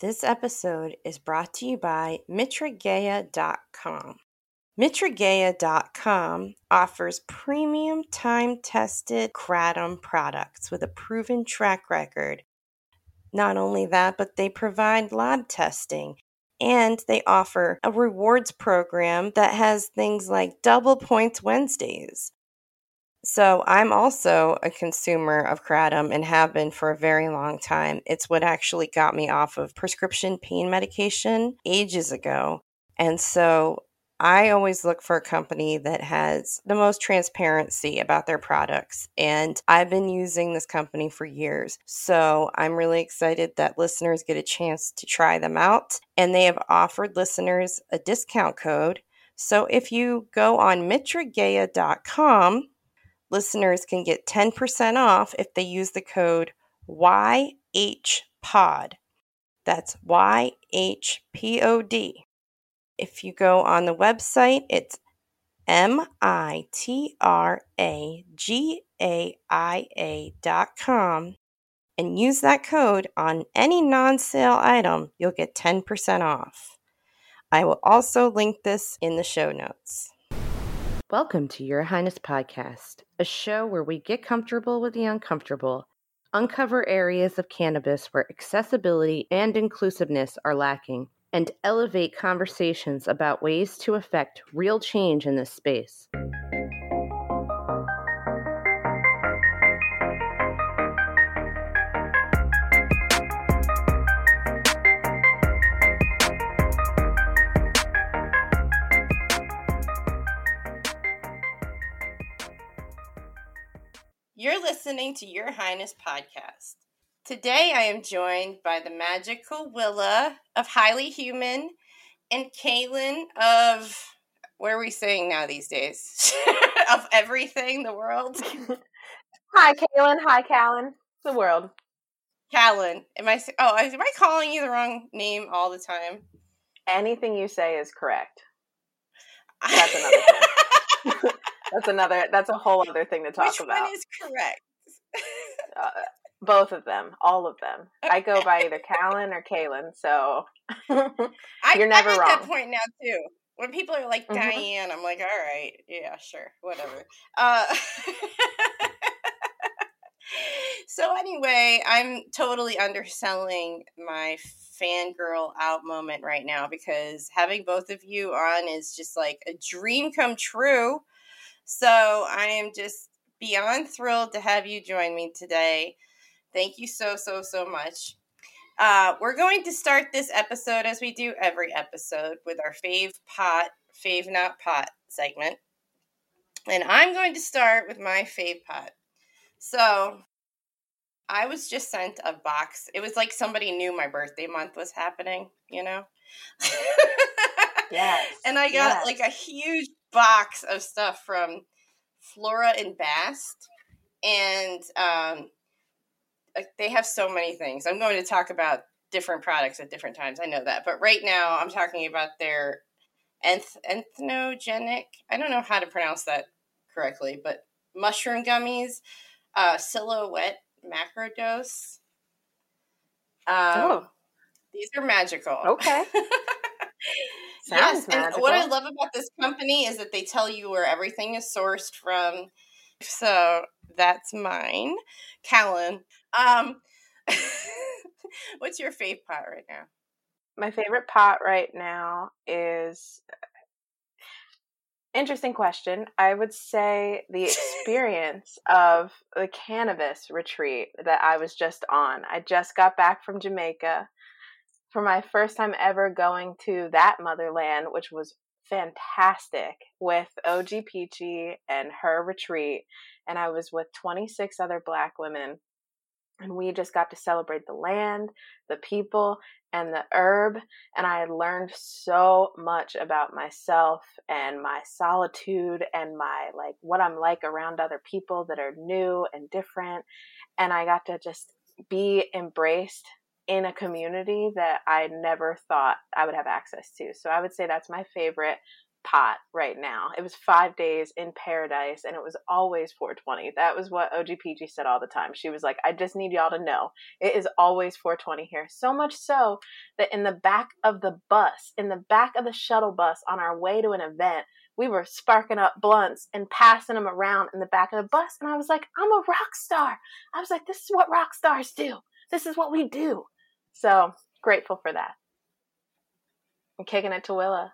This episode is brought to you by Mitragaia.com. Mitragaia.com offers premium time tested kratom products with a proven track record. Not only that, but they provide lab testing and they offer a rewards program that has things like double points Wednesdays. So I'm also a consumer of kratom and have been for a very long time. It's what actually got me off of prescription pain medication ages ago. And so I always look for a company that has the most transparency about their products. And I've been using this company for years. So I'm really excited that listeners get a chance to try them out. And they have offered listeners a discount code. So if you go on mitragaia.com, listeners can get 10% off if they use the code YHPOD. That's YHPOD. If you go on the website, it's M I T R A G A I A dot com and use that code on any non sale item, you'll get 10% off. I will also link this in the show notes. Welcome to Your Highness Podcast, a show where we get comfortable with the uncomfortable, uncover areas of cannabis where accessibility and inclusiveness are lacking and elevate conversations about ways to affect real change in this space. Listening to Your Highness podcast. Today I am joined by the magical Willa of Highly Human and Kaylin of where are we saying now these days? of everything, the world. Hi, Kaylin. Hi, Callan. The world. Callan. Am I? Oh, am I calling you the wrong name all the time? Anything you say is correct. That's another thing. that's another. That's a whole other thing to talk Which about. Which one is correct? Uh, both of them, all of them. I go by either Callan or Kaylin, so you're never I'm at wrong. that point now too. When people are like Mhm. Diane, I'm like, all right, yeah, sure, whatever. Uh, so anyway, I'm totally underselling my fangirl out moment right now because having both of you on is just like a dream come true. So I am just beyond thrilled to have you join me today. Thank you so, so, so much. Uh, we're going to start this episode as we do every episode with our fave pot, fave not pot segment. And I'm going to start with my fave pot. So I was just sent a box. It was like somebody knew my birthday month was happening, you know? Yes, and I got yes. like a huge box of stuff from Flora and Bast. And um, they have so many things. I'm going to talk about different products at different times. I know that. But right now, I'm talking about their enth- enthnogenic, I don't know how to pronounce that correctly, but mushroom gummies, uh, silhouette macrodose. Um, Oh. These are magical. Okay. yes, Sounds and what I love about this company is that they tell you where everything is sourced from. So that's mine, Callan. Um, what's your fave pot right now? My favorite pot right now is interesting question. I would say the experience of the cannabis retreat that I was just on. I just got back from Jamaica for my first time ever going to that motherland, which was fantastic with OG Peachy and her retreat. And I was with 26 other black women. And we just got to celebrate the land, the people, and the herb. And I learned so much about myself and my solitude and my like what I'm like around other people that are new and different. And I got to just be embraced in a community that I never thought I would have access to. So I would say that's my favorite pot right now. It was five days in paradise and it was always 420. That was what OGPG said all the time. She was like, I just need y'all to know it is always 420 here. So much so that in the back of the bus, in the back of the shuttle bus on our way to an event, we were sparking up blunts and passing them around in the back of the bus. And I was like, I'm a rock star. I was like, this is what rock stars do. This is what we do. So grateful for that. I'm kicking it to Willa.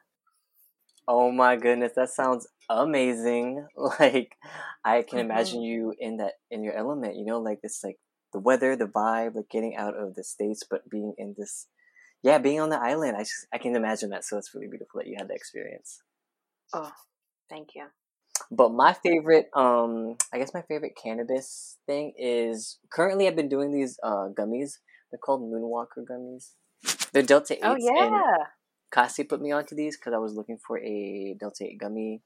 Oh my goodness, that sounds amazing. Like I can mm-hmm. imagine you in that in your element, you know, like this like the weather, the vibe, like getting out of the states but being in this yeah, being on the island. I just I can imagine that so it's really beautiful that you had the experience. Oh, thank you. But my favorite um I guess my favorite cannabis thing is currently I've been doing these uh gummies. They're called Moonwalker gummies. They're Delta 8s. Oh yeah. Kasi put me onto these because I was looking for a Delta 8 gummy.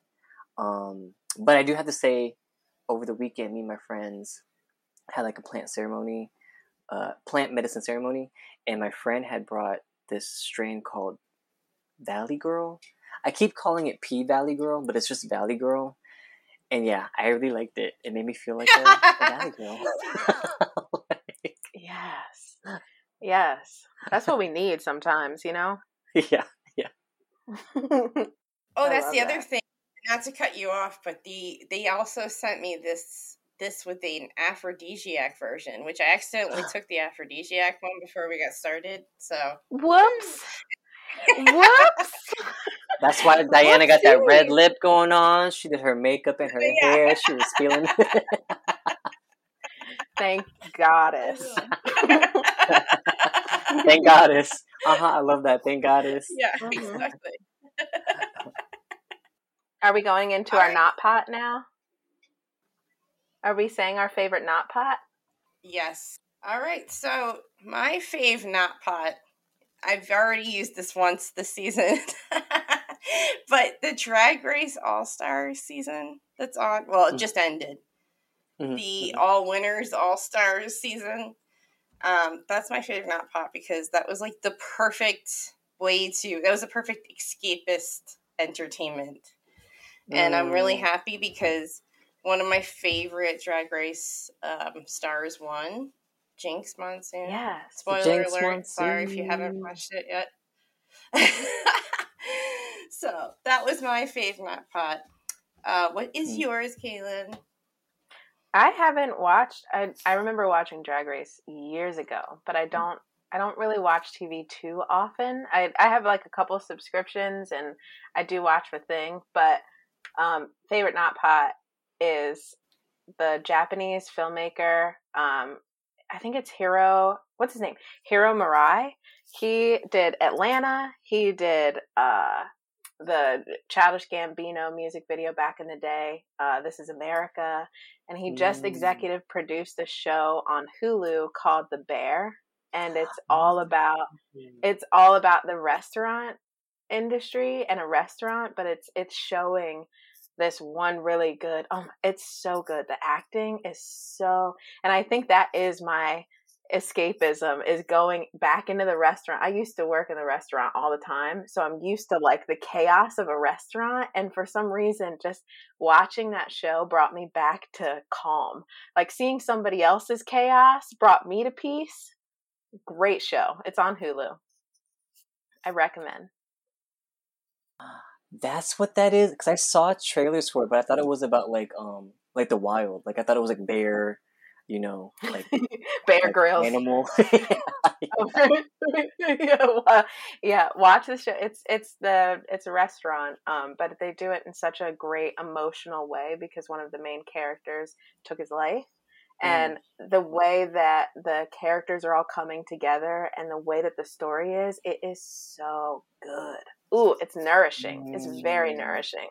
Um, but I do have to say, over the weekend, me and my friends had like a plant ceremony, uh, plant medicine ceremony, and my friend had brought this strain called Valley Girl. I keep calling it P Valley Girl, but it's just Valley Girl. And yeah, I really liked it. It made me feel like a, a Valley Girl. like, yes. Yes. That's what we need sometimes, you know? Yeah. Yeah. oh, that's the other thing. Not to cut you off, but the they also sent me this this with an aphrodisiac version, which I accidentally took the aphrodisiac one before we got started. So whoops. whoops. That's why Diana got that red lip going on. She did her makeup and her yeah. hair. She was feeling it. Thank goddess. Thank goddess. Uh huh. I love that. Thank goddess. Yeah, mm-hmm. exactly. Are we going into All our right. not pot now? Are we saying our favorite not pot? Yes. All right. So my fave not pot. I've already used this once this season, but the Drag Race All Star season that's on. Well, it mm. just ended. Mm-hmm. The mm-hmm. All Winners All Stars season um, that's my favorite not pot because that was like the perfect way to. That was a perfect escapist entertainment, and I'm really mm. happy because one of my favorite Drag Race um, stars won. Jinkx Monsoon. Yeah. Spoiler Jinkx alert. Monsoon. Sorry if you haven't watched it yet. so that was my favorite not pot. Uh, what is mm. yours, Kaylin? I haven't watched. I I remember watching Drag Race years ago, but I don't. I don't really watch TV too often. I I have like a couple subscriptions, and I do watch the thing. But um, favorite not pot is the Japanese filmmaker. Um, I think it's Hiro. What's his name? Hiro Murai. He did Atlanta. He did uh, the Childish Gambino music video back in the day. Uh, this is America, and he just mm. executive produced a show on Hulu called The Bear, and it's all about it's all about the restaurant industry and a restaurant, but it's it's showing this one really good. Oh, it's so good. The acting is so, and I think that is my escapism is going back into the restaurant. I used to work in the restaurant all the time, so I'm used to like the chaos of a restaurant and for some reason just watching that show brought me back to calm. Like seeing somebody else's chaos brought me to peace. Great show. It's on Hulu. I recommend. That's what that is cuz I saw trailers for it, but I thought it was about like um like the wild. Like I thought it was like bear you know, like Bear like Grylls animal. yeah, yeah, watch the show. It's it's the it's a restaurant, um, but they do it in such a great emotional way because one of the main characters took his life, and mm. the way that the characters are all coming together and the way that the story is, it is so good. Ooh, it's nourishing. Mm. It's very mm. nourishing.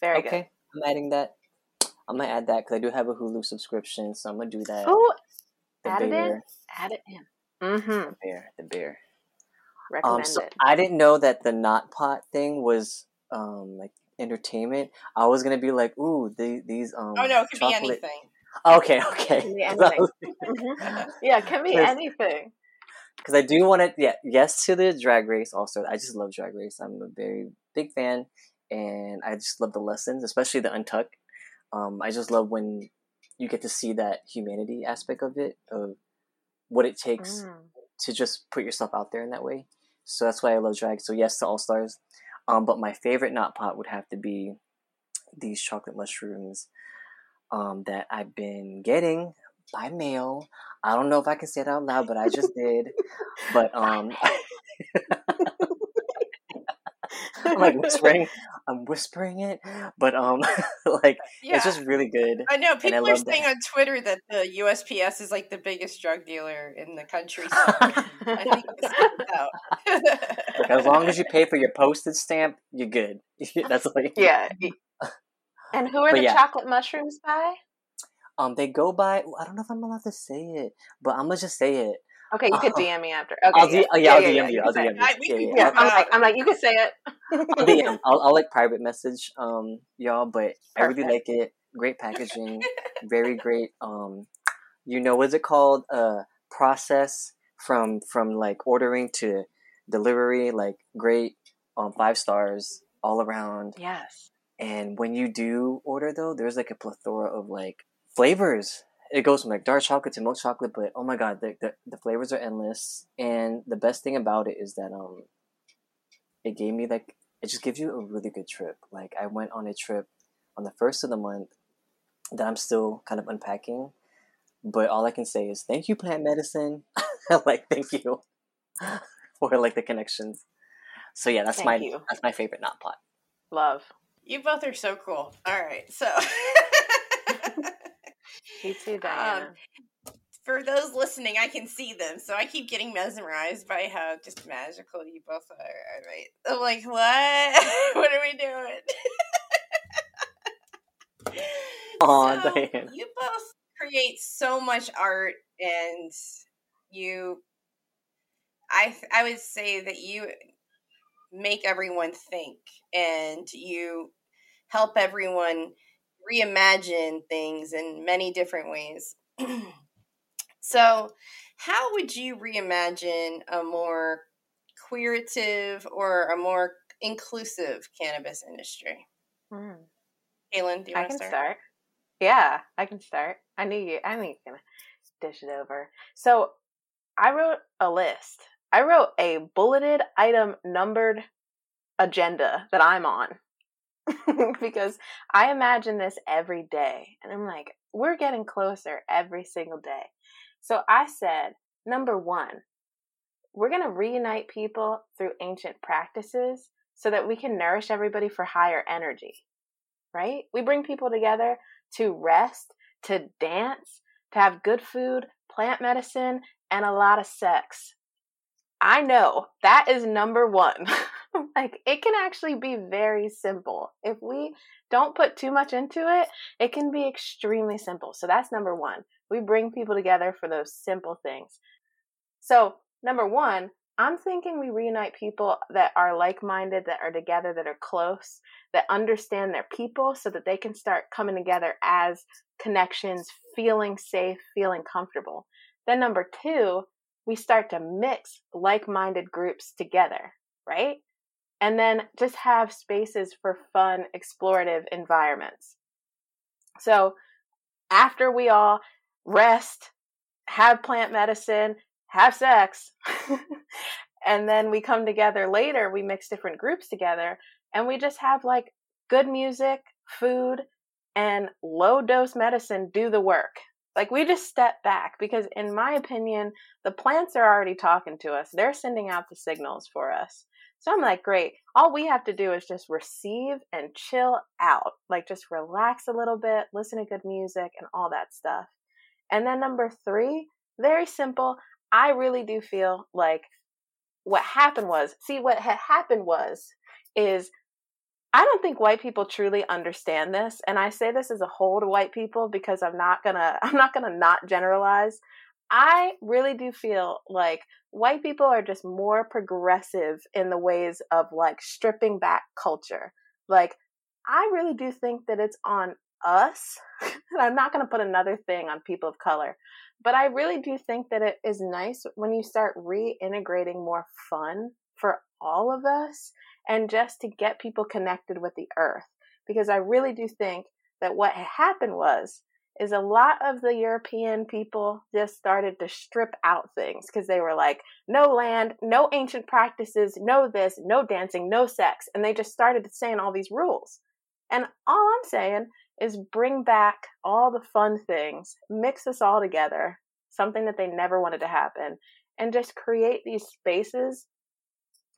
Very okay. good. Okay, I'm adding that. I'm gonna add that because I do have a Hulu subscription, so I'm gonna do that. Oh, add bear. it in. Add it in. Mm-hmm. The bear. The bear. Recommend um, so it. I didn't know that the not pot thing was um like entertainment. I was gonna be like, ooh, the, these um. Oh no, it could chocolate... be anything. Okay, okay. Can anything. mm-hmm. Yeah, it can be anything. Because I do want to, yeah, yes to the drag race. Also, I just love drag race. I'm a very big fan, and I just love the lessons, especially the untuck. Um, I just love when you get to see that humanity aspect of it, of what it takes mm. to just put yourself out there in that way. So that's why I love drag. So yes to All Stars, um, but my favorite not pot would have to be these chocolate mushrooms um, that I've been getting by mail. I don't know if I can say it out loud, but I just did. But um, I'm like whispering. I'm whispering it, but um, like yeah. it's just really good. I know people I are saying that. on Twitter that the USPS is like the biggest drug dealer in the country. So I think like, as long as you pay for your postage stamp, you're good. That's like yeah. And who are but the yeah. chocolate mushrooms by? Um, they go by. I don't know if I'm allowed to say it, but I'm gonna just say it. Okay, you could uh, DM me after. Okay, I'll, yeah. D- oh, yeah, I'll DM you. I'll DM you. yeah, I'm like, I'm like, you can say it. I'll DM. I'll, I'll like private message um y'all, but Perfect. I really like it. Great packaging, very great. Um, you know, what's it called? Uh, process from from like ordering to delivery, like great. Um, five stars all around. Yes. And when you do order though, there's like a plethora of like flavors it goes from like dark chocolate to milk chocolate, but oh my god, the, the, the flavors are endless. And the best thing about it is that um, it gave me like it just gives you a really good trip. Like I went on a trip on the first of the month that I'm still kind of unpacking, but all I can say is thank you, plant medicine. like thank you for like the connections. So yeah, that's thank my you. that's my favorite not pot. Love. You both are so cool. All right, so. You too, Diana. Um, for those listening, I can see them, so I keep getting mesmerized by how just magical you both are. Right? I'm like, what? what are we doing? Oh, so, you both create so much art, and you, I, I would say that you make everyone think, and you help everyone reimagine things in many different ways. so, how would you reimagine a more queerative or a more inclusive cannabis industry? Mm. Kaylin, do you want to start? start? Yeah, I can start. I knew you. I knew you were gonna dish it over. So, I wrote a list. I wrote a bulleted item numbered agenda that I'm on because I imagine this every day. And I'm like, we're getting closer every single day. So I said, number one, we're going to reunite people through ancient practices so that we can nourish everybody for higher energy, right? We bring people together to rest, to dance, to have good food, plant medicine, and a lot of sex. I know that is number one. like it can actually be very simple. If we don't put too much into it, it can be extremely simple. So that's number one. We bring people together for those simple things. So, number one, I'm thinking we reunite people that are like minded, that are together, that are close, that understand their people so that they can start coming together as connections, feeling safe, feeling comfortable. Then, number two, we start to mix like minded groups together, right? And then just have spaces for fun, explorative environments. So, after we all rest, have plant medicine, have sex, and then we come together later, we mix different groups together, and we just have like good music, food, and low dose medicine do the work. Like we just step back because, in my opinion, the plants are already talking to us. They're sending out the signals for us. So I'm like, great. All we have to do is just receive and chill out. Like just relax a little bit, listen to good music and all that stuff. And then number three, very simple. I really do feel like what happened was, see, what had happened was, is I don't think white people truly understand this. And I say this as a whole to white people because I'm not gonna, I'm not gonna not generalize. I really do feel like white people are just more progressive in the ways of like stripping back culture. Like, I really do think that it's on us. and I'm not going to put another thing on people of color, but I really do think that it is nice when you start reintegrating more fun for all of us and just to get people connected with the earth. Because I really do think that what happened was is a lot of the European people just started to strip out things because they were like, no land, no ancient practices, no this, no dancing, no sex. And they just started saying all these rules. And all I'm saying is bring back all the fun things, mix us all together, something that they never wanted to happen, and just create these spaces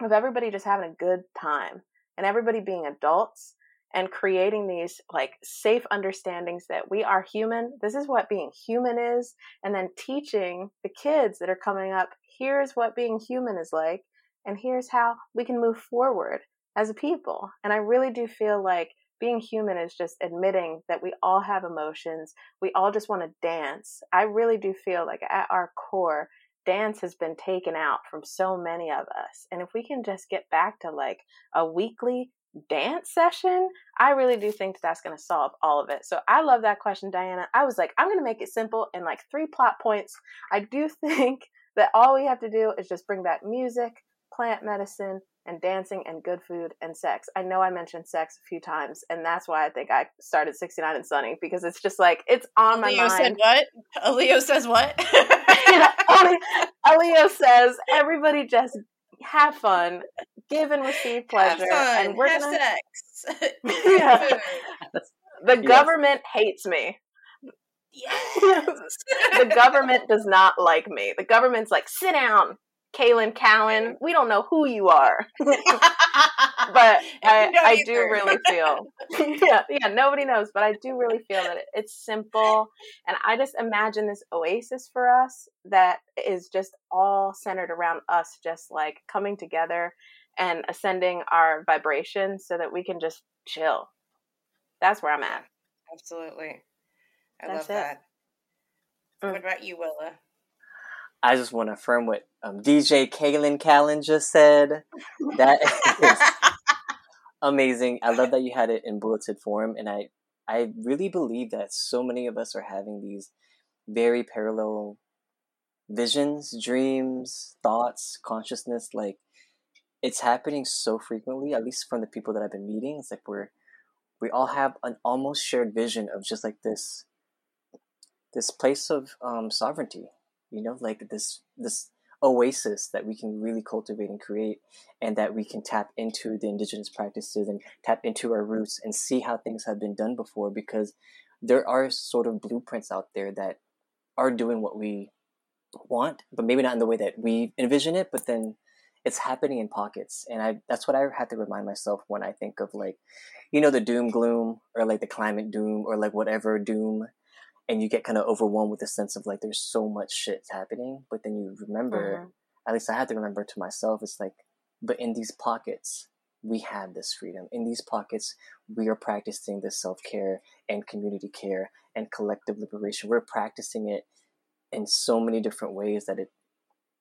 of everybody just having a good time and everybody being adults and creating these like safe understandings that we are human. This is what being human is. And then teaching the kids that are coming up, here's what being human is like. And here's how we can move forward as a people. And I really do feel like being human is just admitting that we all have emotions. We all just want to dance. I really do feel like at our core, dance has been taken out from so many of us. And if we can just get back to like a weekly dance session, I really do think that that's going to solve all of it. So I love that question, Diana. I was like, I'm going to make it simple in like three plot points. I do think that all we have to do is just bring back music, plant medicine, and dancing and good food and sex. I know I mentioned sex a few times, and that's why I think I started 69 and Sunny because it's just like it's on my Leo mind. said what? Leo says what? Leo says everybody just have fun, give and receive pleasure, Have fun, and we're have gonna. sex. Yeah. The Yes. government hates me. Yes. the government does not like me. The government's like, sit down, Kaylin Callan. We don't know who you are. but I, I do really feel, yeah, yeah, nobody knows, but I do really feel that it, it's simple, and I just imagine this oasis for us that is just all centered around us, just like coming together and ascending our vibration, so that we can just chill. That's where I'm at. Absolutely. I That's love it. that. Mm. What about you, Willa? I just want to affirm what um, DJ Kaylin Callan just said. That is amazing. I love that you had it in bulleted form, and I I really believe that so many of us are having these very parallel visions, dreams, thoughts, consciousness. Like it's happening so frequently, at least from the people that I've been meeting. It's like we're we all have an almost shared vision of just like this this place of um, sovereignty you know like this this oasis that we can really cultivate and create and that we can tap into the indigenous practices and tap into our roots and see how things have been done before because there are sort of blueprints out there that are doing what we want but maybe not in the way that we envision it but then it's happening in pockets. And i that's what i had to remind myself when i think of like you know the doom gloom or like the climate doom or like whatever doom and you get kind of overwhelmed with the sense of like there's so much shit happening but then you remember Mhm. at least i had to remember to myself it's like but in these pockets we have this freedom. In these pockets we are practicing this self-care and community care and collective liberation. We're practicing it in so many different ways that it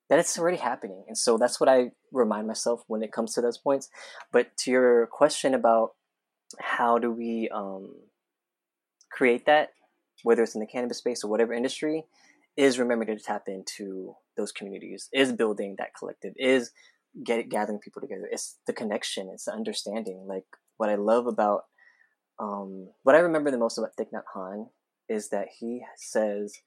that it's already happening. And so that's what i remind myself when it comes to those points. But to your question about how do we um, create that whether it's in the cannabis space or whatever industry is remembering to tap into those communities is building that collective is get gathering people together. It's the connection it's the understanding. Like what i love about um, what i remember the most about Thich Nhat Hanh is that he says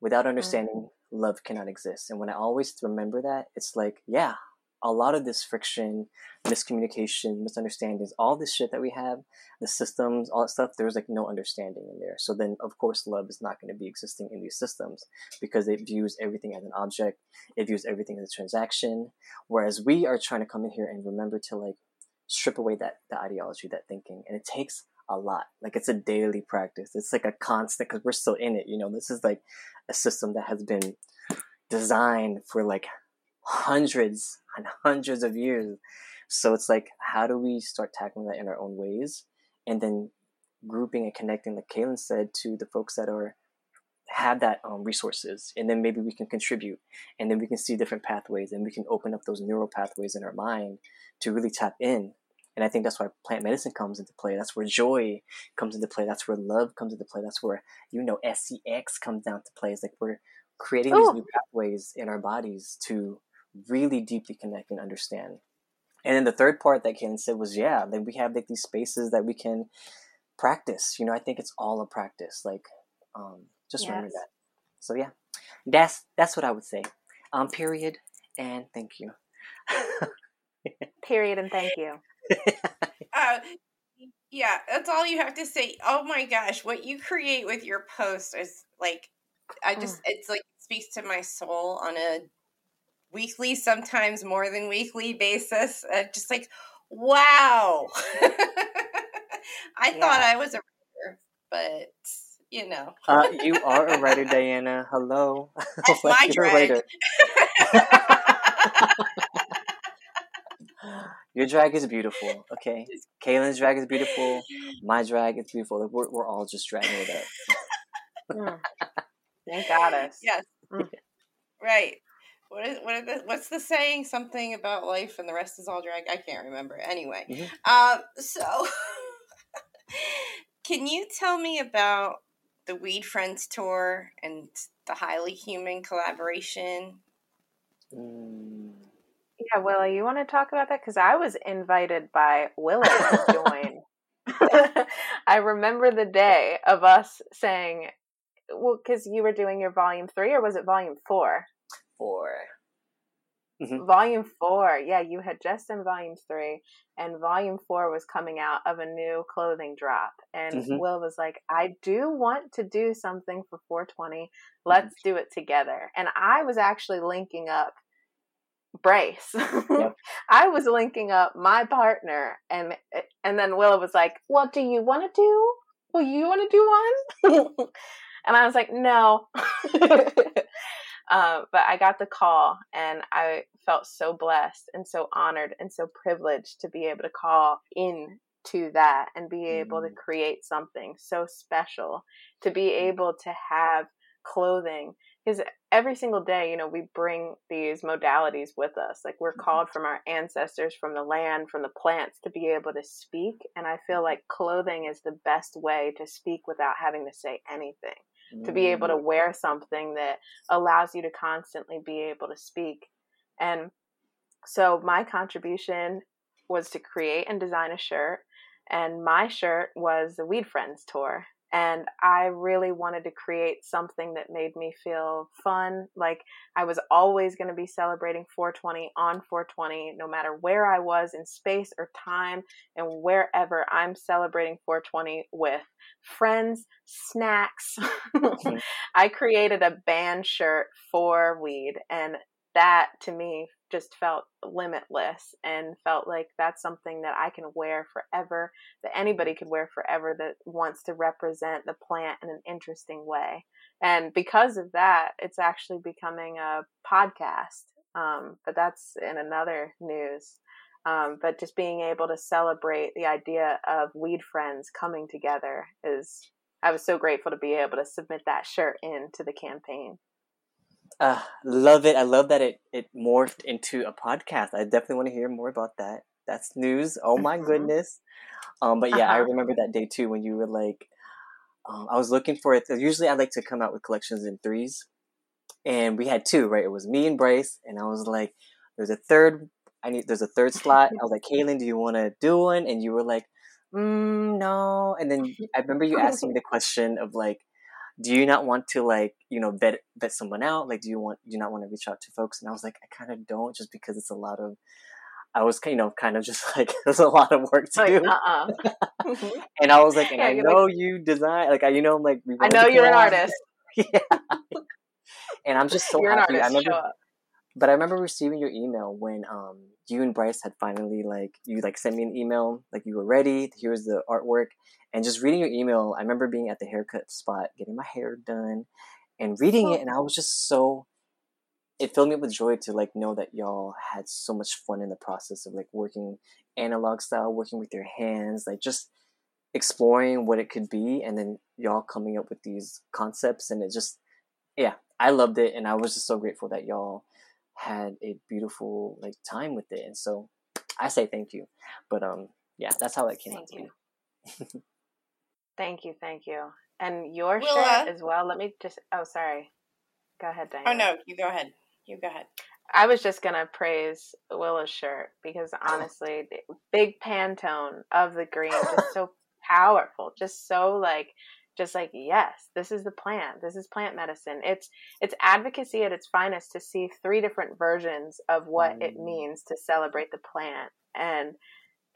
without understanding love cannot exist. And when i always remember that it's like yeah a lot of this friction miscommunication misunderstandings all this shit that we have the systems all that stuff there's like no understanding in there. So then of course love is not going to be existing in these systems because it views everything as an object. It views everything as a transaction. Whereas we are trying to come in here and remember to like strip away that that ideology that thinking. And it takes a lot. Like it's a daily practice. It's like a constant because we're still in it you know? This is like a system that has been designed for like hundreds and hundreds of years. So it's like how do we start tackling that in our own ways? And then grouping and connecting like Kaylin said to the folks that are have that um, resources. And then maybe we can contribute. And then we can see different pathways. And we can open up those neural pathways in our mind to really tap in. And i think that's why plant medicine comes into play. That's where joy comes into play. That's where love comes into play. That's where you know scx comes down to play. It's like we're creating these new pathways in our bodies to really deeply connect and understand. And then the third part that Ken said was, yeah, then we have like these spaces that we can practice. You know, I think it's all a practice. Like, um, just yes. remember that. So yeah, that's that's what I would say. Um, period. And thank you. period and thank you. uh, yeah, that's all you have to say. Oh my gosh, what you create with your post is like, I just, mm. it's like, speaks to my soul on a weekly, sometimes more than weekly basis. Uh, just like, wow. I yeah. thought I was a writer, but you know. uh, you are a writer, Diana. Hello. That's my drag. Your drag is beautiful, okay? Kaylin's drag is beautiful. My drag is beautiful. We're, we're all just dragging it up. mm. Thank goddess. Yes. Mm. Right. What is what the, what's the saying? Something about life and the rest is all drag. I can't remember. Anyway, mm-hmm. um, so can you tell me about the Weed Friends tour and the Highly Human collaboration? Mm. Yeah, Willie, you want to talk about that? Because I was invited by Willie to join. I remember the day of us saying, well, because you were doing your volume three, or was it volume four? Four. Mm-hmm. Volume four, yeah, you had just done volume three, and volume four was coming out of a new clothing drop. And mm-hmm. Will was like, I do want to do something for 420. Let's mm-hmm. do it together. And I was actually linking up Brace. Yep. I was linking up my partner, and and then Willa was like, "What do you want to do? Well, you want to do one?" and I was like, "No." Uh, but I got the call and I felt so blessed and so honored and so privileged to be able to call in to that and be able mm. to create something so special, to be mm. able to have clothing. Because every single day, you know, we bring these modalities with us. Like we're mm-hmm. called from our ancestors, from the land, from the plants to be able to speak. And I feel mm-hmm. like clothing is the best way to speak without having to say anything to be able to mm. wear something that allows you to constantly be able to speak. And so my contribution was to create and design a shirt. And my shirt was the Weed Friends tour. And I really wanted to create something that made me feel fun. Like I was always going to be celebrating 420 on 420, no matter where I was in space or time, and wherever I'm celebrating 420 with friends, snacks. Mm-hmm. I created a band shirt for weed, and that to me just felt limitless and felt like that's something that I can wear forever, that anybody could wear forever that wants to represent the plant in an interesting way. And because of that, it's actually becoming a podcast. Um, but that's in another news. Um, but just being able to celebrate the idea of weed friends coming together is, I was so grateful to be able to submit that shirt into the campaign. Uh, love it. I love that it, it morphed into a podcast. I definitely want to hear more about that. That's news. Oh my mm-hmm. goodness. Um, but yeah, uh-huh. I remember that day too when you were like, um, I was looking for it. Usually I like to come out with collections in threes. And we had two, right? It was me and Bryce. And I was like, there's a third, I need, there's a third slot. I was like, Kaylin, do you want to do one? And you were like, mm, no. And then I remember you asking me the question of like, do you not want to like you know vet vet someone out? Like do you want do you not want to reach out to folks? And i was like i kind of don't just because it's a lot of i was you know kind of just like there's a lot of work to like, do. uh-uh. and i was like and yeah, i know like, you design like I, you know i'm like i know you're an artist. Yeah. And i'm just so you're happy. I remember but i remember receiving your email when um you and bryce had finally like you like sent me an email like you were ready here's the artwork and just reading your email, I remember being at the haircut spot, getting my hair done, and reading it, and I was just so. It filled me with joy to like know that y'all had so much fun in the process of like working analog style, working with your hands, like just exploring what it could be, and then y'all coming up with these concepts, and it just, yeah, I loved it, and I was just so grateful that y'all had a beautiful like time with it, and so I say thank you. But um, yeah, that's how it came thank out to me. Thank you, thank you. And your Willa. shirt as well. Let me just. Oh, sorry. Go ahead, Diane. Oh no, you go ahead. You go ahead. I was just gonna praise Willa's shirt because honestly, the big Pantone of the green, just so powerful, just so like, just like yes, this is the plant. This is plant medicine. It's it's advocacy at its finest to see three different versions of what mm. it means to celebrate the plant, and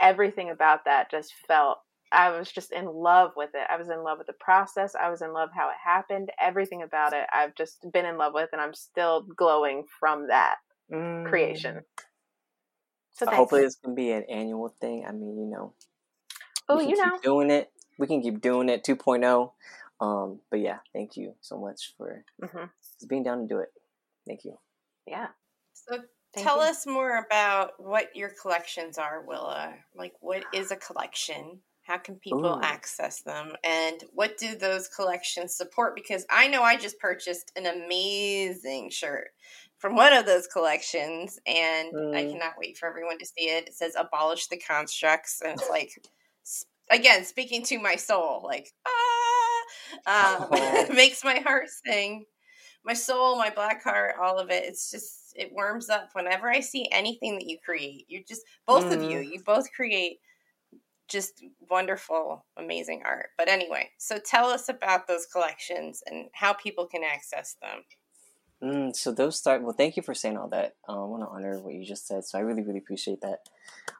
everything about that just felt I was just in love with it. I was in love with the process. I was in love how it happened. Everything about it, I've just been in love with, and I'm still glowing from that mm. creation. So hopefully, this can be an annual thing. I mean, you know, oh, you know, doing it. We can keep doing it 2.0. Um, but yeah, thank you so much for mm-hmm. being down to do it. Thank you. Yeah. So Thank tell you. us more about what your collections are, Willa. Like, what is a collection? How can people Ooh. access them? And what do those collections support? Because I know I just purchased an amazing shirt from one of those collections, and mm. I cannot wait for everyone to see it. It says "Abolish the Constructs," and it's like, again, speaking to my soul, like ah, um, oh. makes my heart sing. My soul, my black heart, all of it. It's just it warms up whenever I see anything that you create. You just both mm. of you, mm. you both create just wonderful, amazing art. But anyway, so tell us about those collections and how people can access them. Mm, so those start. Well, thank you for saying all that. Um, I want to honor what you just said. So I really, really appreciate that.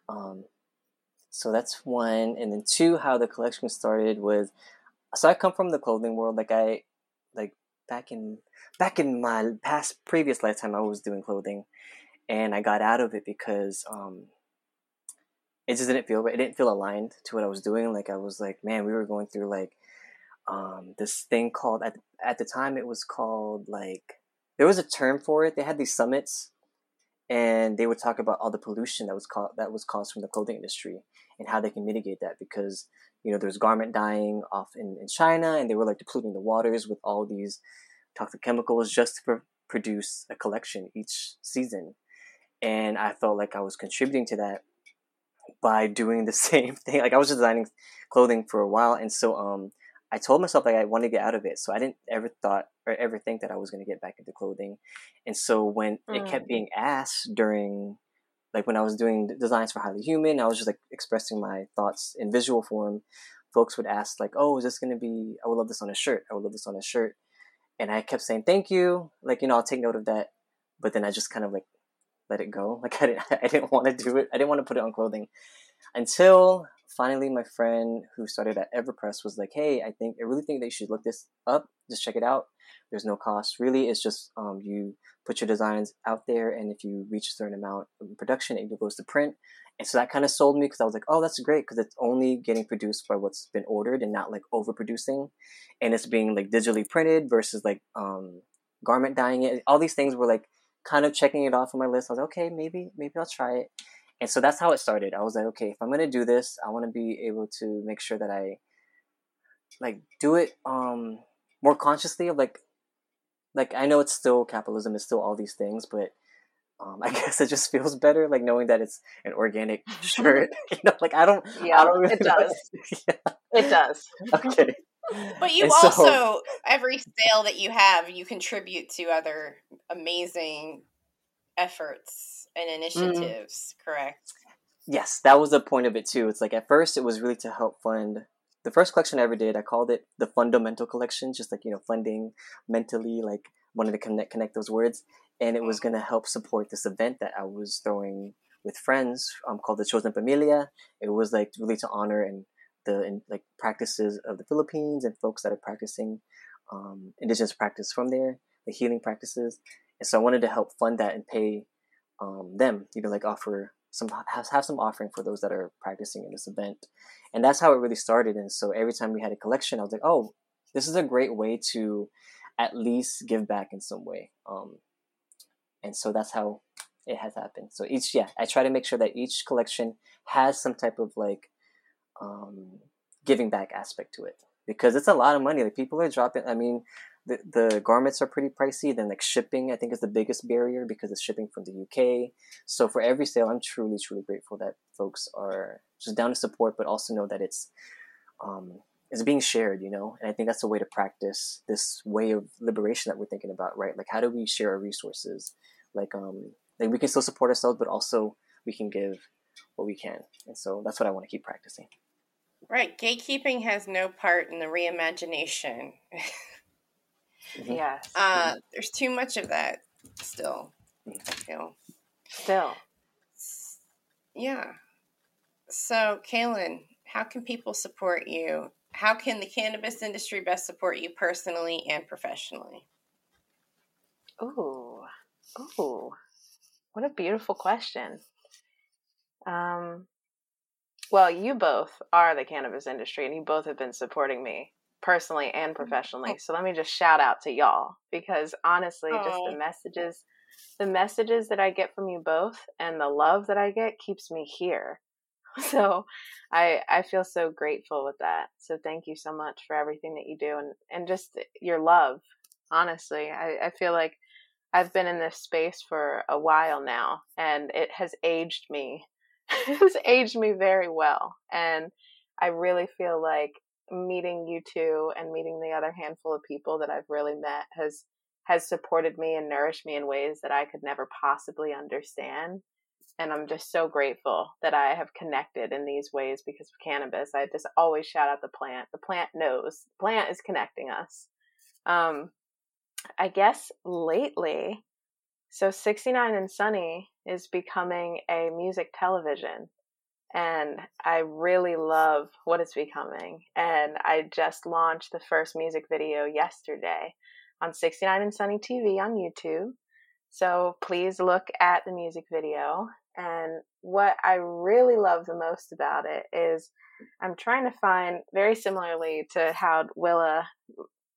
Um, so that's one, and then two. How the collection started was. So I come from the clothing world. Like I, like back in back in my past previous lifetime, I was doing clothing, and I got out of it because um, it just didn't feel it didn't feel aligned to what I was doing. Like I was like, man, we were going through like um, this thing called at at the time it was called like there was a term for it. They had these summits, and they would talk about all the pollution that was caught that was caused from the clothing industry and how they can mitigate that because you know there's garment dyeing off in, in China and they were like depleting the waters with all these toxic chemicals just to pr- produce a collection each season. And I felt like I was contributing to that by doing the same thing. Like I was designing clothing for a while, and so um, I told myself like I wanted to get out of it. So I didn't ever thought or ever think that I was going to get back into clothing. And so when mm. it kept mm. being asked during, like when I was doing designs for Highly Human, I was just like expressing my thoughts in visual form. Folks would ask like, "Oh, is this going to be? I would love this on a shirt. I would love this on a shirt." And I kept saying, "Thank you." Like you know, I'll take note of that. But then I just kind of like let it go. Like I didn't, I didn't want to do it. I didn't want to put it on clothing until finally my friend who started at Everpress was like, "Hey, I think I really think they should look this up. Just check it out. There's no cost. Really, it's just um, you put your designs out there, and if you reach a certain amount of production, it goes to print." And so that kind of sold me because I was like, "Oh, that's great because it's only getting produced by what's been ordered and not like overproducing, and it's being like digitally printed versus like um, garment dyeing it. All these things were like." kind of checking it off on my list. I was like, okay, maybe maybe I'll try it. And so that's how it started. I was like, okay, if I'm gonna do this, I want to be able to make sure that I like do it um more consciously of like like I know it's still capitalism, it's still all these things, but um, I guess it just feels better, like knowing that it's an organic shirt. you know, like I don't. Yeah, I don't really it does. yeah. It does. Okay. But you and also so, every sale that you have, you contribute to other amazing efforts and mm-hmm. initiatives, mm, correct? Yes, that was the point of it too. It's like at first it was really to help fund the first collection I ever did. I called it the fundamental collection, just like you know, funding mentally, like wanted to connect connect those words, and it was mm-hmm. going to help support this event that I was throwing with friends um, called the Chosen Familia. It was like really to honor and the in, like practices of the Philippines and folks that are practicing um, indigenous practice from there, the healing practices. And so I wanted to help fund that and pay um, them, you know, like offer some have, some offering for those that are practicing in this event. And that's how it really started. And so every time we had a collection, I was like, oh, this is a great way to at least give back in some way. Um, and so that's how it has happened. So each, yeah, I try to make sure that each collection has some type of like um, giving back aspect to it because it's a lot of money. Like people are dropping. I mean, the garments are pretty pricey. Then like shipping, I think is the biggest barrier because it's shipping from the UK. So for every sale, I'm truly truly grateful that folks are just down to support, but also know that it's um, is being shared, you know. And I think that's a way to practice this way of liberation that we're thinking about, right? Like how do we share our resources like um like we can still support ourselves, but also we can give what we can, and so that's what I want to keep practicing. Right, gatekeeping has no part in the reimagination. mm-hmm. Yes, uh, there's too much of that still. I feel still. Yeah. So, Kaylin, how can people support you? How can the cannabis industry best support you personally and professionally? Ooh, ooh, what a beautiful question. Um, well, you both are the cannabis industry, and you both have been supporting me personally and mm-hmm. professionally. So let me just shout out to y'all because honestly, just the messages, the messages that I get from you both, and the love that I get keeps me here. So I I feel so grateful with that. So thank you so much for everything that you do and and just your love. Honestly, I, I feel like I've been in this space for a while now, and it has aged me. it has aged me very well, and I really feel like meeting you two and meeting the other handful of people that I've really met has has supported me and nourished me in ways that I could never possibly understand. And I'm just so grateful that I have connected in these ways because of cannabis. I just always shout out the plant. The plant knows. The plant is connecting us. Um, I guess lately, so 69 and Sunny is becoming a music television. And I really love what it's becoming. And I just launched the first music video yesterday on 69 and Sunny TV on YouTube. So please look at the music video. And what I really love the most about it is I'm trying to find, very similarly to how Willa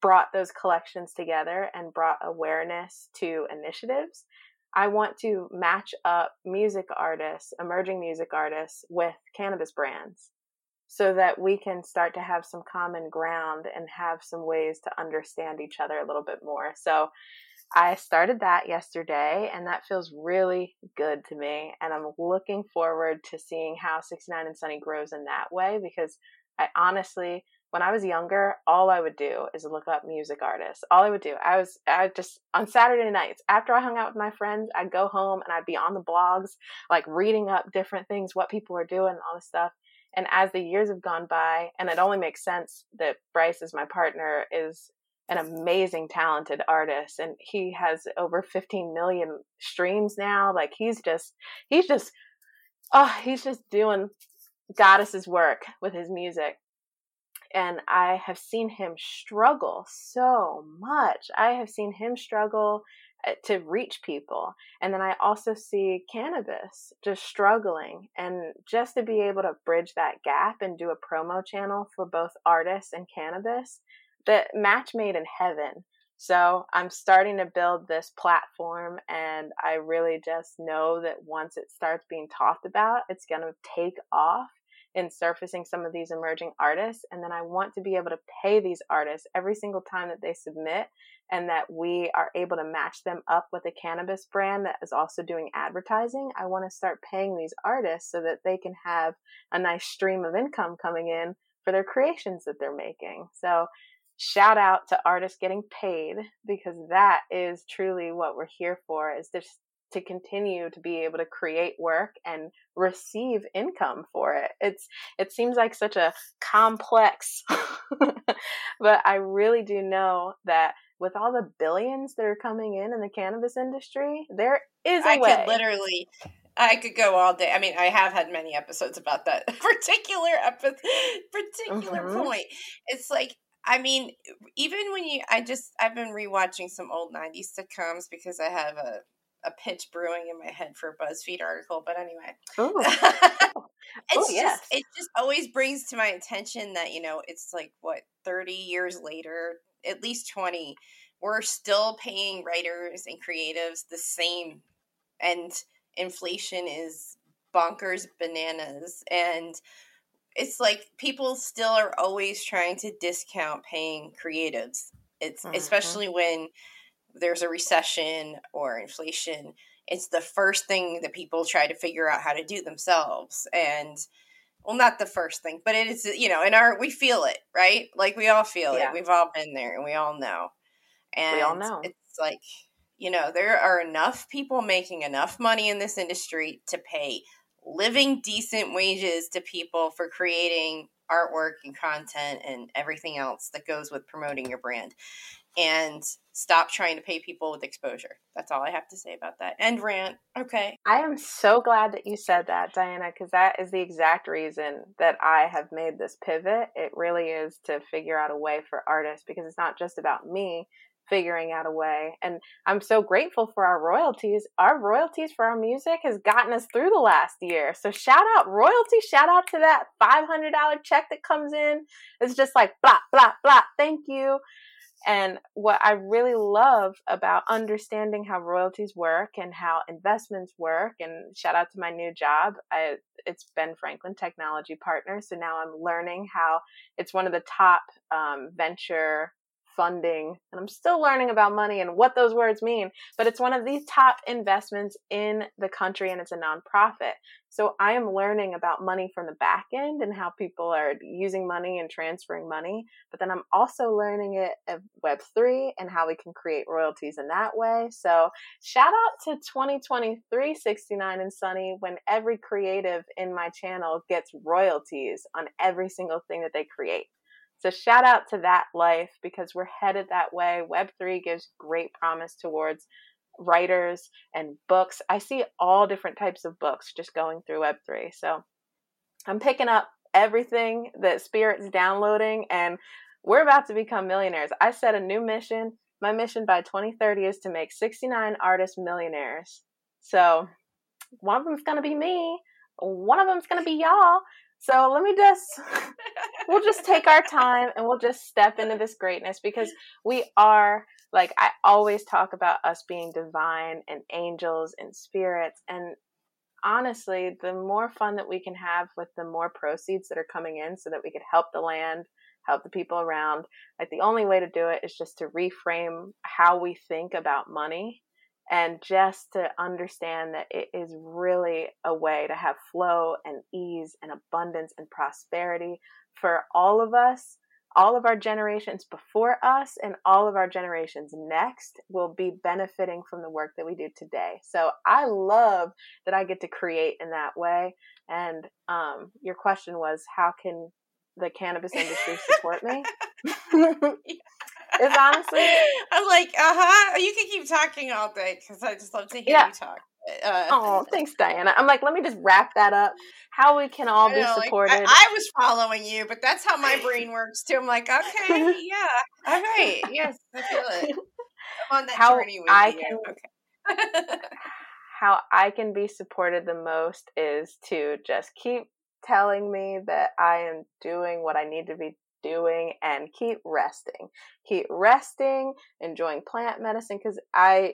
brought those collections together and brought awareness to initiatives. I want to match up music artists, emerging music artists, with cannabis brands so that we can start to have some common ground and have some ways to understand each other a little bit more. So I started that yesterday and that feels really good to me. And I'm looking forward to seeing how 69 and Sunny grows in that way because I honestly when I was younger, all I would do is look up music artists. All I would do, I was, I just on Saturday nights after I hung out with my friends, I'd go home and I'd be on the blogs, like reading up different things, what people were doing, all this stuff. And as the years have gone by, and it only makes sense that Bryce is my partner, is an amazing, talented artist, and he has over 15 million streams now. Like he's just, he's just, oh, he's just doing goddess's work with his music and I have seen him struggle so much. I have seen him struggle eh, to reach people. And then I also see cannabis just struggling. And just to be able to bridge that gap and do a promo channel for both artists and cannabis, the match made in heaven. So I'm starting to build this platform, and I really just know that once it starts being talked about, it's going to take off in surfacing some of these emerging artists. And then I want to be able to pay these artists every single time that they submit and that we are able to match them up with a cannabis brand that is also doing advertising. I want to start paying these artists so that they can have a nice stream of income coming in for their creations that they're making. So, shout out to artists getting paid because that is truly what we're here for is just to continue to be able to create work and receive income for it. It's it seems like such a complex but I really do know that with all the billions that are coming in in the cannabis industry, there is a I way. could literally I could go all day. I mean, I have had many episodes about that particular epi- particular mm-hmm. point. It's like I mean, even when you, I just, I've been rewatching some old 90s sitcoms because I have a a pitch brewing in my head for a BuzzFeed article. But anyway, it's oh, yes. just it just always brings to my attention that you know it's like what thirty years later, at least twenty, we're still paying writers and creatives the same, and inflation is bonkers bananas and it's like people still are always trying to discount paying creatives it's mm-hmm. especially when there's a recession or inflation, it's the first thing that people try to figure out how to do themselves. And well, not the first thing, but it is, you know, in our, we feel it, right? Like we all feel yeah. it. We've all been there and we all know. And we all know. It's like, You know, there are enough people making enough money in this industry to pay living decent wages to people for creating artwork and content and everything else that goes with promoting your brand and stop trying to pay people with exposure. That's all I have to say about that. End rant. Okay. I am so glad that you said that, Diana, because that is the exact reason that I have made this pivot. It really is to figure out a way for artists because it's not just about me figuring out a way. And I'm so grateful for our royalties. Our royalties for our music has gotten us through the last year. So shout out royalty, shout out to that $500 check that comes in. It's just like blah, blah, blah. Thank you. And what I really love about understanding how royalties work and how investments work, and shout out to my new job, I, it's Ben Franklin Technology Partner. So now I'm learning how it's one of the top um, venture funding and i'm still learning about money and what those words mean but it's one of these top investments in the country and it's a nonprofit. So i am learning about money from the back end and how people are using money and transferring money but then i'm also learning it at web3 and how we can create royalties in that way. So shout out to 2023 69 and sunny when every creative in my channel gets royalties on every single thing that they create so shout out to that life because we're headed that way. Web3 gives great promise towards writers and books. I see all different types of books just going through Web3. So I'm picking up everything that Spirit's downloading and we're about to become millionaires. I set a new mission. My mission by 2030 is to make 69 artists millionaires. So one of them's going to be me. One of them's going to be y'all. So let me just, we'll just take our time and we'll just step into this greatness because we are, like, I always talk about us being divine and angels and spirits. And honestly, the more fun that we can have with the more proceeds that are coming in so that we could help the land, help the people around, like, the only way to do it is just to reframe how we think about money and just to understand that it is really a way to have flow and ease and abundance and prosperity for all of us all of our generations before us and all of our generations next will be benefiting from the work that we do today. So I love that I get to create in that way. And um, your question was, how can the cannabis industry support me? It's honestly, I'm like, uh huh. You can keep talking all day because I just love to hear yeah. you talk. Uh, oh, thanks, Diana. I'm like, let me just wrap that up. How we can all be supported. Like, I, I, was following you, but that's how my brain works too. I'm like, okay, yeah, all right, yes, I feel it. I'm on that how journey with I you. Can, okay. how I can be supported the most is to just keep telling me that I am doing what I need to be doing and keep resting. Keep resting, enjoying plant medicine because I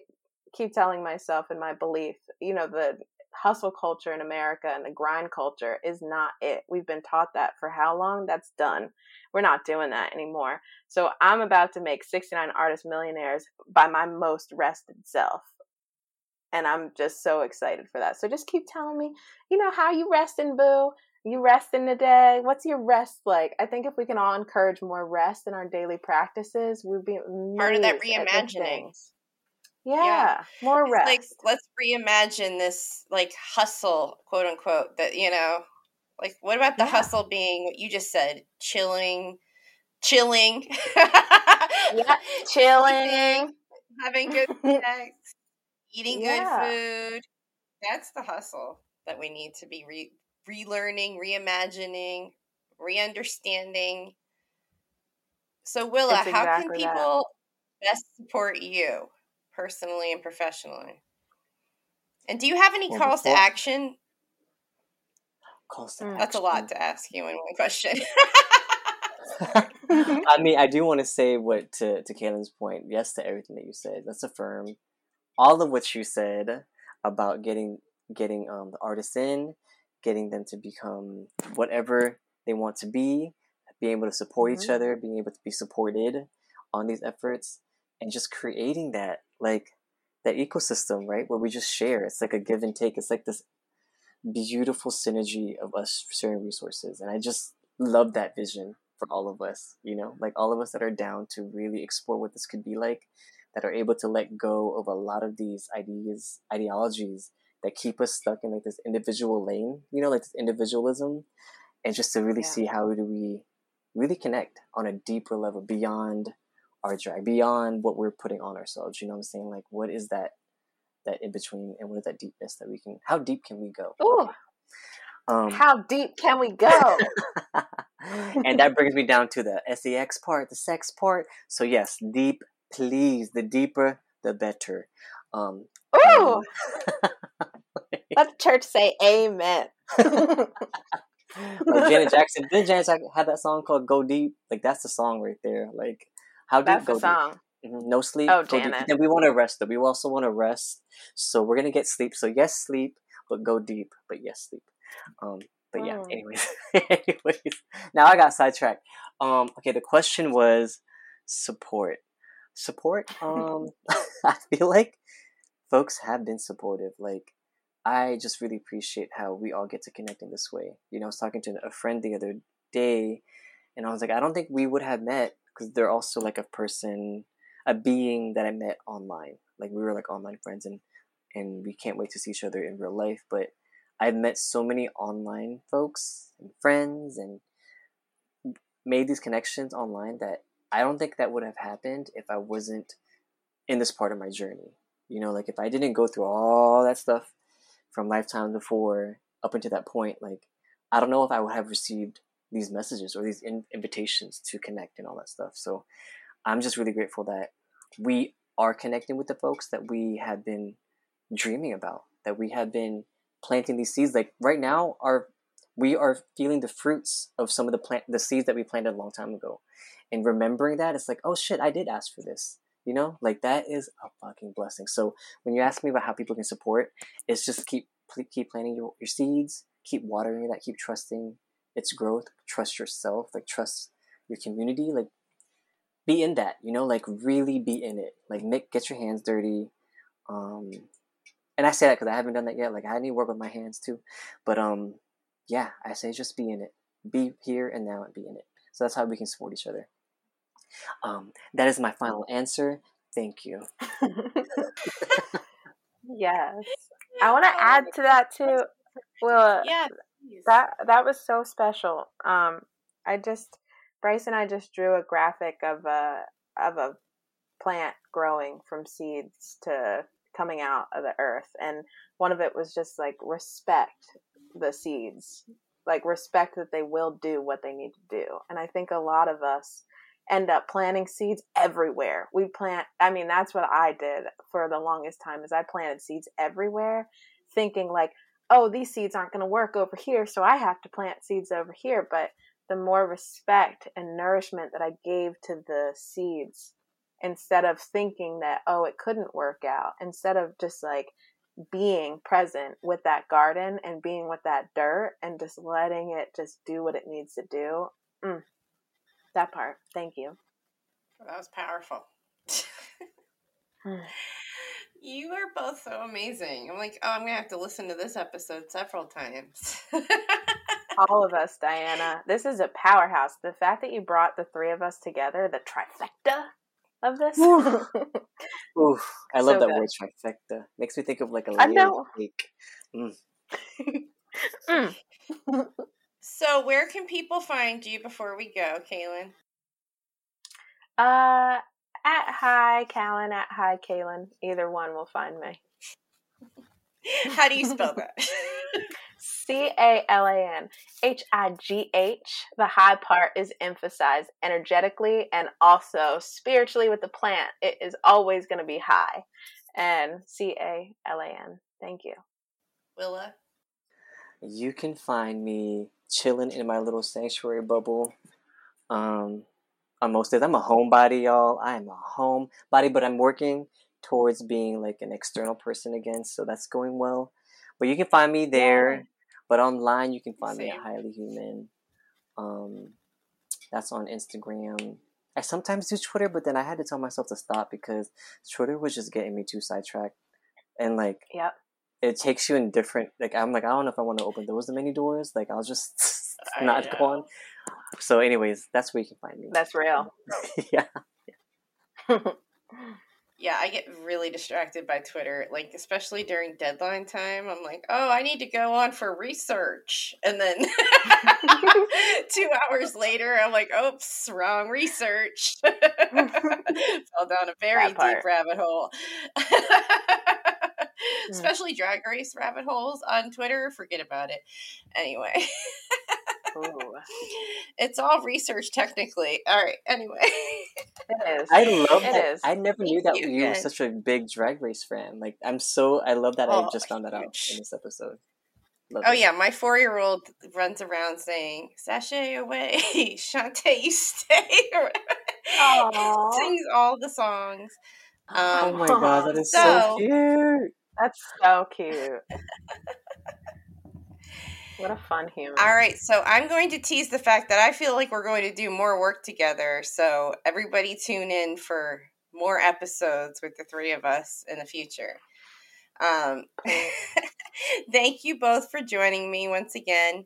keep telling myself in my belief, you know, the hustle culture in America and the grind culture is not it. We've been taught that for how long? That's done. We're not doing that anymore. So I'm about to make 69 artist millionaires by my most rested self. And I'm just so excited for that. So just keep telling me, you know, how you resting, boo? You rest in the day. What's your rest like? I think if we can all encourage more rest in our daily practices, we'd be part of that reimagining. Yeah, yeah, more it's rest. Like let's reimagine this like hustle, quote unquote. That you know, like what about the yeah. hustle being what you just said, chilling, chilling, yeah, chilling, having good sex, eating yeah. good food. That's the hustle that we need to be re- relearning, reimagining, re-understanding. So Willa, exactly how can people that. best support you personally and professionally? And do you have any well, calls before, to action? Calls to That's action. a lot to ask you in one question. I mean, I do want to say what to to Calan's point. Yes, to everything that you said. Let's affirm all of what you said about getting getting um, the artists in, getting them to become whatever they want to be, being able to support mm-hmm. each other, being able to be supported on these efforts, and just creating that like that ecosystem, right, where we just share. It's like a give and take. It's like this beautiful synergy of us sharing resources, and I just love that vision for all of us. You know, like all of us that are down to really explore what this could be like. that are able to let go of a lot of these ideas, ideologies that keep us stuck in like this individual lane, you know, like this individualism, and just to really yeah. see how do we really connect on a deeper level beyond our drag, beyond what we're putting on ourselves. You know what I'm saying? Like, what is that that in between, and what is that deepness that we can? How deep can we go? Ooh. Um, how deep can we go? and that brings me down to the sex part, the sex part. So yes, deep, please. The deeper, the better. Um, Ooh. Let the church say amen. like Janet Jackson, did Janet Jackson have that song called "Go Deep"? Like that's the song right there. Like how deep? That's go the song. Deep. Mm-hmm. No sleep. Oh, Janet. And we want to rest. Though we also want to rest. So we're gonna get sleep. So yes, sleep, but go deep. But yes, sleep. Um, but yeah. Mm. Anyways, anyways. Now I got sidetracked. Um. Okay. The question was support. Support. Um. I feel like folks have been supportive. Like I just really appreciate how we all get to connect in this way. You know, I was talking to a friend the other day, and I was like, I don't think we would have met because they're also like a person, a being that I met online. Like we were like online friends, and and we can't wait to see each other in real life. But I've met so many online folks and friends, and made these connections online that I don't think that would have happened if I wasn't in this part of my journey. You know, like if I didn't go through all that stuff from lifetime before up until that point, like I don't know if I would have received these messages or these in- invitations to connect and all that stuff. So I'm just really grateful that we are connecting with the folks that we have been dreaming about, that we have been planting these seeds. Like right now, our we are feeling the fruits of some of the plant the seeds that we planted a long time ago. And remembering that, it's like, oh shit, I did ask for this. You know, like that is a fucking blessing. So when you ask me about how people can support, it's just keep keep planting your, your seeds, keep watering that, keep trusting its growth, trust yourself, like trust your community, like be in that, you know, like really be in it. Like make get your hands dirty. Um and I say that because I haven't done that yet. Like I need to work with my hands too. But um yeah, I say just be in it. Be here and now and be in it. So that's how we can support each other. Um, that is my final answer. Thank you. yes. I want to add to that too. Well, yeah, that that was so special. Um, I just Bryce and I just drew a graphic of a of a plant growing from seeds to coming out of the earth, and one of it was just like respect the seeds, like respect that they will do what they need to do. And I think a lot of us end up planting seeds everywhere. We plant, I mean, that's what I did for the longest time is I planted seeds everywhere thinking like, oh, these seeds aren't going to work over here, so I have to plant seeds over here. But the more respect and nourishment that I gave to the seeds instead of thinking that, oh, it couldn't work out, instead of just like being present with that garden and being with that dirt and just letting it just do what it needs to do. Mm, that part. Thank you. That was powerful. you are both so amazing. I'm like, oh, I'm gonna have to listen to this episode several times. All of us, Diana. This is a powerhouse. The fact that you brought the three of us together, the trifecta of this. Oof. I love so that good. word trifecta. Makes me think of like a layer cake. Mm. mm. So, where can people find you before we go, Calan? Uh, at hi Calan, at hi Calan. Either one will find me. How do you spell that? C A L A N H I G H. The high part is emphasized energetically and also spiritually with the plant. It is always going to be high. And C A L A N. Thank you. Willa? You can find me chilling in my little sanctuary bubble. Um, on most days, I'm a homebody, y'all. I am a homebody, but I'm working towards being like an external person again, so that's going well. But you can find me there. Yeah. But online, you can find Same. me at Highly Human. Um, that's on Instagram. I sometimes do Twitter, but then I had to tell myself to stop because Twitter was just getting me too sidetracked. And like, yep it takes you in different like I'm like I don't know if I want to open those many doors. Like I'll just not go on. So, anyways, that's where you can find me. That's real. yeah. yeah, I get really distracted by Twitter, like especially during deadline time. I'm like, oh, I need to go on for research. And then two hours later, I'm like, oops, wrong research. Fell down a very deep rabbit hole. especially drag race rabbit holes on Twitter. Forget about it. Anyway. It's all research technically. All right. Anyway. It is. I love it that. Is. I never Thank knew that you, you were such a big drag race fan. Like I'm so I love that oh, I just found that out in this episode. Love oh it. yeah, my four year old runs around saying "Sashay away, Shantay, you stay." Sings all the songs. Um, oh my god, that is so, so cute. That's so cute. What a fun human. All right, so I'm going to tease the fact that I feel like we're going to do more work together. So everybody tune in for more episodes with the three of us in the future. Um, thank you both for joining me once again.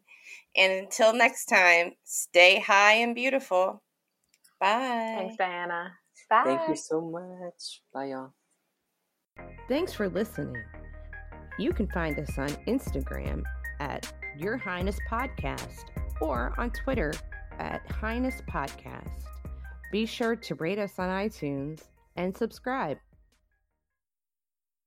And until next time, stay high and beautiful. Bye. Thanks, Diana. Bye. Thank you so much. Bye, y'all. Thanks for listening. You can find us on Instagram at Your Highness Podcast or on Twitter at Highness Podcast. Be sure to rate us on iTunes and subscribe.